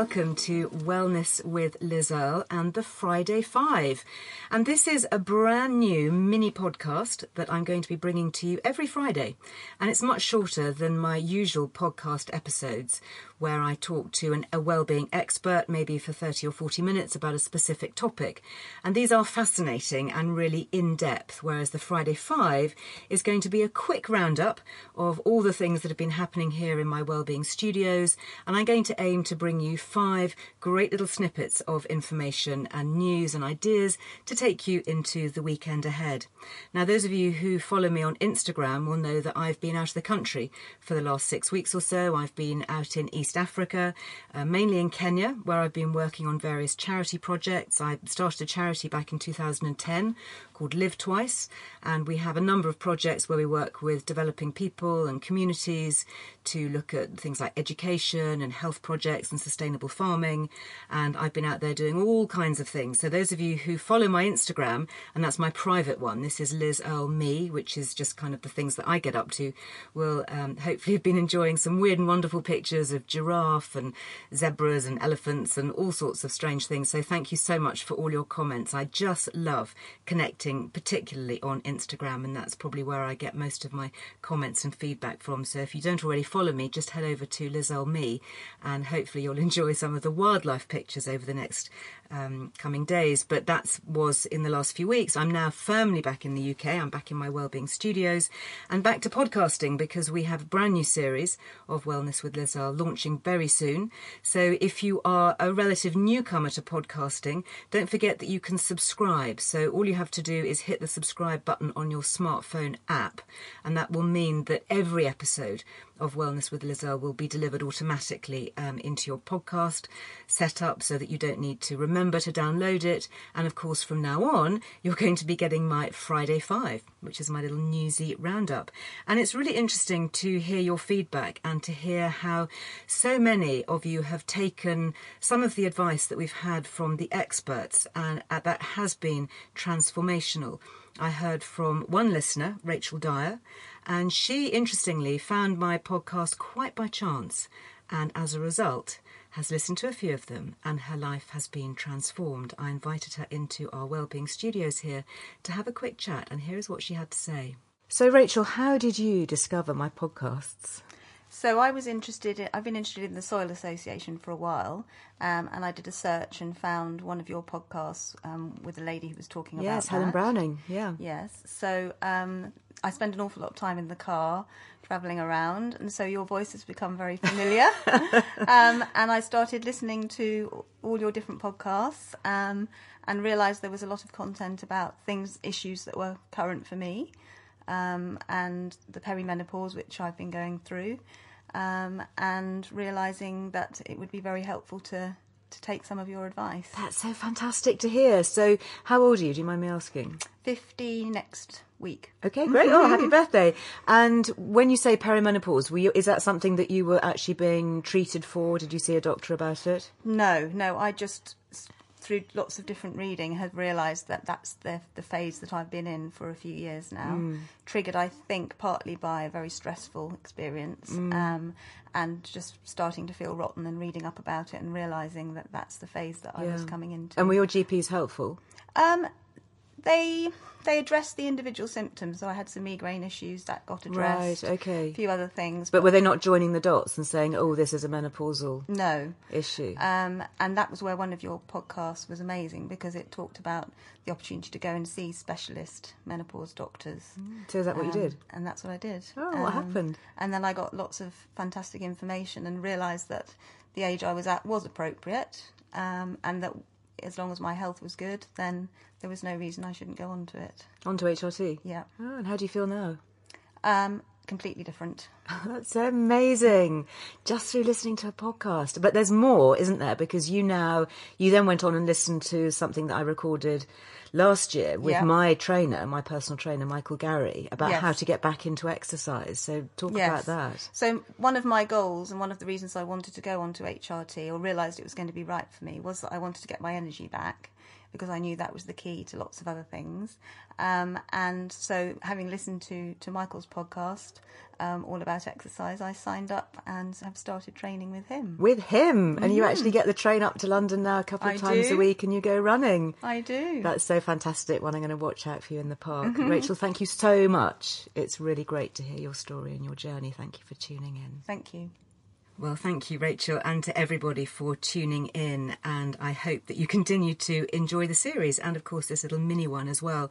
Welcome to Wellness with Liz Earle and the Friday Five. And this is a brand new mini podcast that I'm going to be bringing to you every Friday. And it's much shorter than my usual podcast episodes where I talk to an, a well-being expert, maybe for 30 or 40 minutes about a specific topic. And these are fascinating and really in-depth, whereas the Friday Five is going to be a quick roundup of all the things that have been happening here in my well-being studios. And I'm going to aim to bring you five great little snippets of information and news and ideas to take you into the weekend ahead. Now, those of you who follow me on Instagram will know that I've been out of the country for the last six weeks or so. I've been out in East Africa, uh, mainly in Kenya, where I've been working on various charity projects. I started a charity back in 2010 called Live Twice, and we have a number of projects where we work with developing people and communities to look at things like education and health projects and sustainable farming. And I've been out there doing all kinds of things. So, those of you who follow my Instagram, and that's my private one, this is Liz Earle Me, which is just kind of the things that I get up to, will um, hopefully have been enjoying some weird and wonderful pictures of giraffe and zebras and elephants and all sorts of strange things. So, thank you so much for all your comments. I just love connecting particularly on Instagram, and that's probably where I get most of my comments and feedback from. So if you don't already follow me, just head over to Liz Earle Me, and hopefully you'll enjoy some of the wildlife pictures over the next um, coming days. But that was in the last few weeks. I'm now firmly back in the UK. I'm back in my Wellbeing Studios and back to podcasting because we have a brand new series of Wellness with Liz Earle launching very soon. So if you are a relative newcomer to podcasting, don't forget that you can subscribe. So all you have to do is hit the subscribe button on your smartphone app, and that will mean that every episode of Wellness with Liz Earle will be delivered automatically um, into your podcast setup so that you don't need to remember to download it. And of course, from now on, you're going to be getting my Friday Five, which is my little newsy roundup. And it's really interesting to hear your feedback and to hear how so many of you have taken some of the advice that we've had from the experts, and uh, that has been transformational. I heard from one listener, Rachel Dyer, and she interestingly found my podcast quite by chance, and as a result, has listened to a few of them, and her life has been transformed. I invited her into our Wellbeing Studios here to have a quick chat, and here is what she had to say. So, Rachel, how did you discover my podcasts? So I was interested. In, I've been interested in the Soil Association for a while, um, and I did a search and found one of your podcasts um, with a lady who was talking about Yes, Helen that. Browning. Yeah. Yes. So um, I spend an awful lot of time in the car traveling around, and so your voice has become very familiar. um, and I started listening to all your different podcasts um, and realised there was a lot of content about things, issues that were current for me, um, and the perimenopause, which I've been going through, um, and realising that it would be very helpful to to take some of your advice. That's so fantastic to hear. So, how old are you? Do you mind me asking? 50 next week. Okay, great. Oh, happy birthday. And when you say perimenopause, were you, is that something that you were actually being treated for? Did you see a doctor about it? No, no, I just through lots of different reading, have realised that that's the the phase that I've been in for a few years now. Mm. Triggered, I think, partly by a very stressful experience, Mm. um, and just starting to feel rotten and reading up about it and realising that that's the phase that I was coming into. And were your GPs helpful? Um, they they addressed the individual symptoms. So I had some migraine issues that got addressed. Right, okay. A few other things, But were they not joining the dots and saying, "Oh, this is a menopausal no. issue"? Um, and that was where one of your podcasts was amazing because it talked about the opportunity to go and see specialist menopause doctors. so is that what you Um, did? And that's what I did. Oh, what happened? And then I got lots of fantastic information and realised that the age I was at was appropriate, um, and that as long as my health was good, then there was no reason I shouldn't go on to it. Onto HRT. Yeah. Oh, and how do you feel now? Um, completely different. That's amazing. Just through listening to a podcast. But there's more, isn't there? Because you now, you then went on and listened to something that I recorded last year with Yeah. my trainer, my personal trainer, Michael Gary, about Yes. how to get back into exercise. So talk about that. So one of my goals and one of the reasons I wanted to go onto HRT or realised it was going to be right for me was that I wanted to get my energy back because I knew that was the key to lots of other things. Um, and so having listened to, to Michael's podcast um, all about exercise, I signed up and have started training with him. With him. And you actually get the train up to London now a couple of Mm-hmm. I times a week and you go running. I do. That's so fantastic. One I'm going to watch out for you in the park. Mm-hmm. Rachel, thank you so much. It's really great to hear your story and your journey. Thank you for tuning in. Thank you. Well, thank you, Rachel, and to everybody for tuning in. And I hope that you continue to enjoy the series and, of course, this little mini one as well.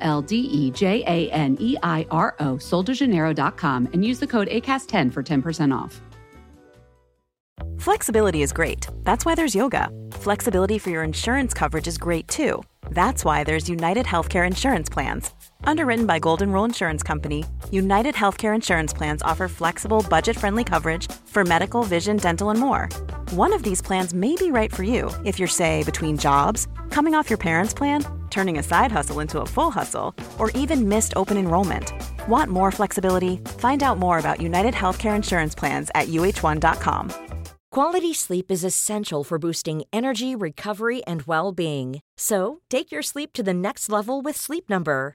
L D E J A N E I R O, soldejaneiro.com, and use the code ACAST10 for 10% off. Flexibility is great. That's why there's yoga. Flexibility for your insurance coverage is great too. That's why there's United Healthcare Insurance Plans. Underwritten by Golden Rule Insurance Company, United Healthcare Insurance Plans offer flexible, budget friendly coverage for medical, vision, dental, and more. One of these plans may be right for you if you're, say, between jobs, coming off your parents' plan, turning a side hustle into a full hustle, or even missed open enrollment. Want more flexibility? Find out more about United Healthcare Insurance Plans at uh1.com. Quality sleep is essential for boosting energy, recovery, and well being. So, take your sleep to the next level with Sleep Number.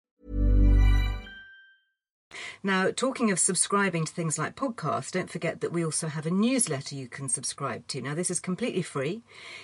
Now, talking of subscribing to things like podcasts, don't forget that we also have a newsletter you can subscribe to. Now, this is completely free.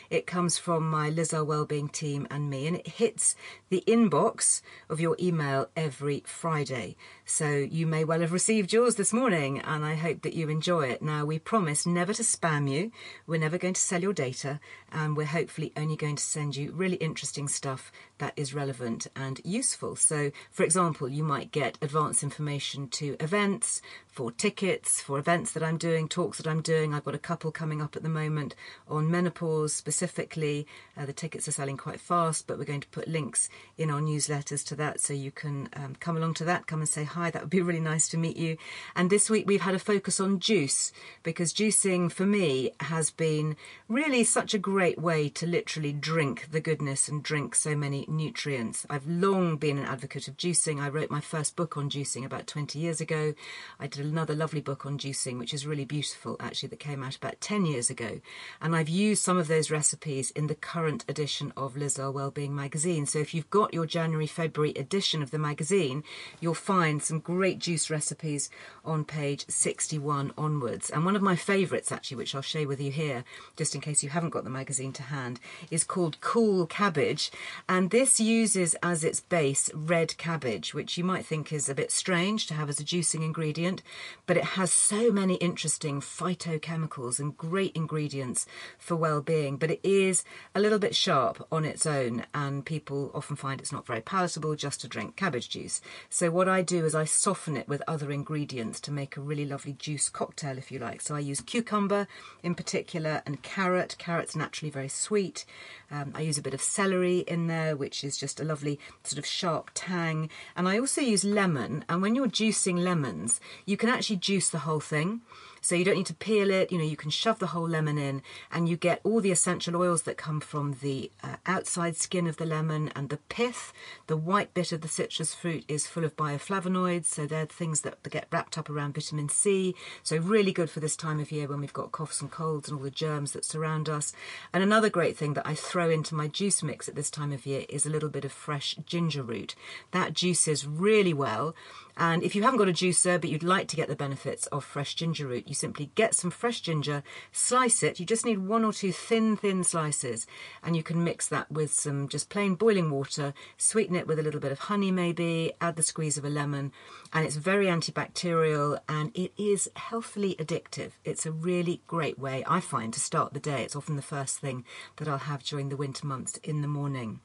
It comes from my Liz Earle Wellbeing team and me, and it hits the inbox of your email every Friday. So you may well have received yours this morning, and I hope that you enjoy it. Now, we promise never to spam you. We're never going to sell your data, and we're hopefully only going to send you really interesting stuff that is relevant and useful. So, for example, you might get advance information to events, for tickets, for events that I'm doing, talks that I'm doing. I've got a couple coming up at the moment on menopause specifically. Uh, the tickets are selling quite fast, but we're going to put links in our newsletters to that so you can um, come along to that, come and say hi. That would be really nice to meet you. And this week we've had a focus on juice because juicing for me has been really such a great way to literally drink the goodness and drink so many nutrients. I've long been an advocate of juicing. I wrote my first book on juicing about about 20 years ago. I did another lovely book on juicing, which is really beautiful, actually, that came out about 10 years ago. And I've used some of those recipes in the current edition of Liz Earle Wellbeing magazine. So if you've got your January, February edition of the magazine, you'll find some great juice recipes on page 61 onwards. And one of my favourites, actually, which I'll share with you here, just in case you haven't got the magazine to hand, is called Cool Cabbage. And this uses as its base red cabbage, which you might think is a bit strange to have as a juicing ingredient, but it has so many interesting phytochemicals and great ingredients for well-being. But it is a little bit sharp on its own, and people often find it's not very palatable just to drink cabbage juice. So what I do is I soften it with other ingredients to make a really lovely juice cocktail, if you like. So I use cucumber in particular and carrot. Carrot's naturally very sweet. Um, I use a bit of celery in there, which is just a lovely sort of sharp tang. And I also use lemon. And when you're juicing lemons, you can actually juice the whole thing. So you don't need to peel it, you know, you can shove the whole lemon in and you get all the essential oils that come from the uh, outside skin of the lemon and the pith. The white bit of the citrus fruit is full of bioflavonoids, so they're things that get wrapped up around vitamin C. So really good for this time of year when we've got coughs and colds and all the germs that surround us. And another great thing that I throw into my juice mix at this time of year is a little bit of fresh ginger root. That juices really well. And if you haven't got a juicer but you'd like to get the benefits of fresh ginger root, you simply get some fresh ginger, slice it. You just need one or two thin, thin slices, and you can mix that with some just plain boiling water, sweeten it with a little bit of honey maybe, add the squeeze of a lemon, and it's very antibacterial and it is healthily addictive. It's a really great way, I find, to start the day. It's often the first thing that I'll have during the winter months in the morning.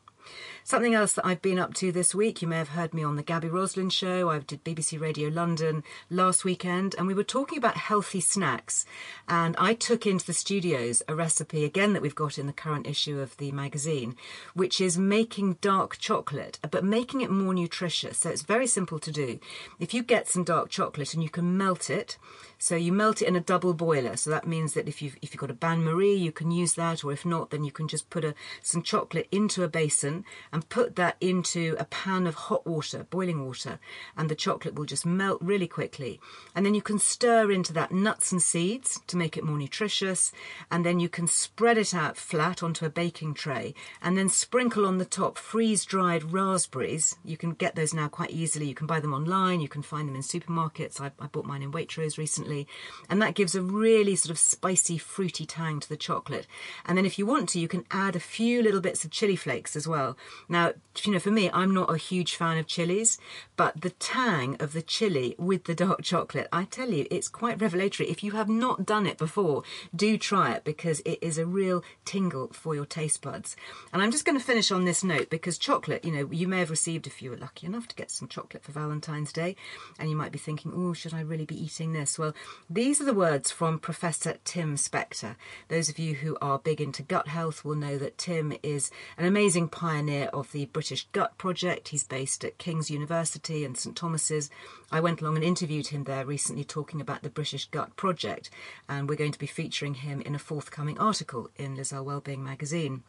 Something else that I've been up to this week, you may have heard me on the Gaby Roslin show. I did BBC Radio London last weekend, and we were talking about healthy snacks. And I took into the studios a recipe again that we've got in the current issue of the magazine, which is making dark chocolate, but making it more nutritious. So it's very simple to do. If you get some dark chocolate and you can melt it, so you melt it in a double boiler. So that means that if you've if you've got a bain marie, you can use that, or if not, then you can just put a, some chocolate into a basin and put that into a pan of hot water, boiling water, and the chocolate will just melt really quickly. And then you can stir into that nuts and seeds to make it more nutritious, and then you can spread it out flat onto a baking tray, and then sprinkle on the top freeze dried raspberries. You can get those now quite easily. You can buy them online. You can find them in supermarkets. I, I bought mine in Waitrose recently and that gives a really sort of spicy, fruity tang to the chocolate. And then if you want to, you can add a few little bits of chili flakes as well. Now, you know, for me, I'm not a huge fan of chilies, but the tang of the chili with the dark chocolate, I tell you, it's quite revelatory. If you have not done it before, do try it because it is a real tingle for your taste buds. And I'm just going to finish on this note because chocolate, you know, you may have received if you were lucky enough to get some chocolate for Valentine's Day, and you might be thinking, oh, should I really be eating this? Well, these are the words from Professor Tim Spector. Those of you who are big into gut health will know that Tim is an amazing pioneer of the British Gut Project. He's based at King's University and St Thomas's. I went along and interviewed him there recently talking about the British Gut Project, and we're going to be featuring him in a forthcoming article in Liz Earle Wellbeing magazine.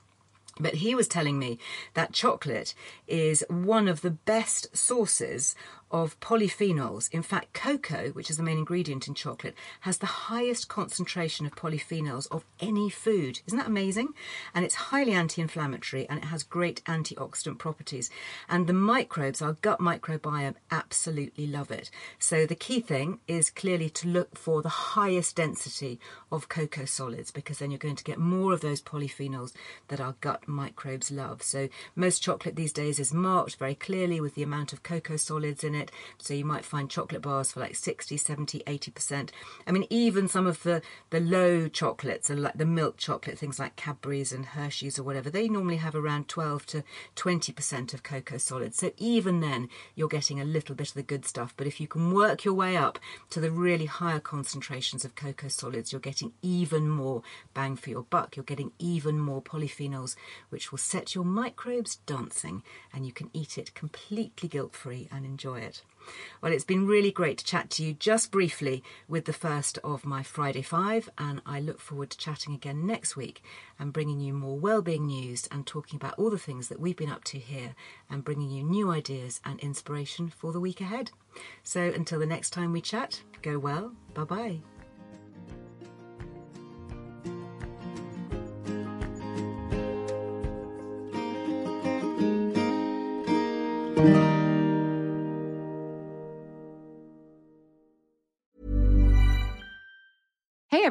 But he was telling me that chocolate is one of the best sources of polyphenols. In fact, cocoa, which is the main ingredient in chocolate, has the highest concentration of polyphenols of any food. Isn't that amazing? And it's highly anti inflammatory and it has great antioxidant properties. And the microbes, our gut microbiome, absolutely love it. So the key thing is clearly to look for the highest density of cocoa solids because then you're going to get more of those polyphenols that our gut microbes love. So most chocolate these days is marked very clearly with the amount of cocoa solids in it it. So you might find chocolate bars for like 60, 70, 80%. I mean, even some of the, the low chocolates, and like the milk chocolate, things like Cadbury's and Hershey's or whatever, they normally have around 12 to 20% of cocoa solids. So even then, you're getting a little bit of the good stuff. But if you can work your way up to the really higher concentrations of cocoa solids, you're getting even more bang for your buck. You're getting even more polyphenols, which will set your microbes dancing, and you can eat it completely guilt free and enjoy it. It. Well, it's been really great to chat to you just briefly with the first of my Friday Five, and I look forward to chatting again next week and bringing you more well-being news and talking about all the things that we've been up to here and bringing you new ideas and inspiration for the week ahead. So until the next time we chat, go well. Bye bye.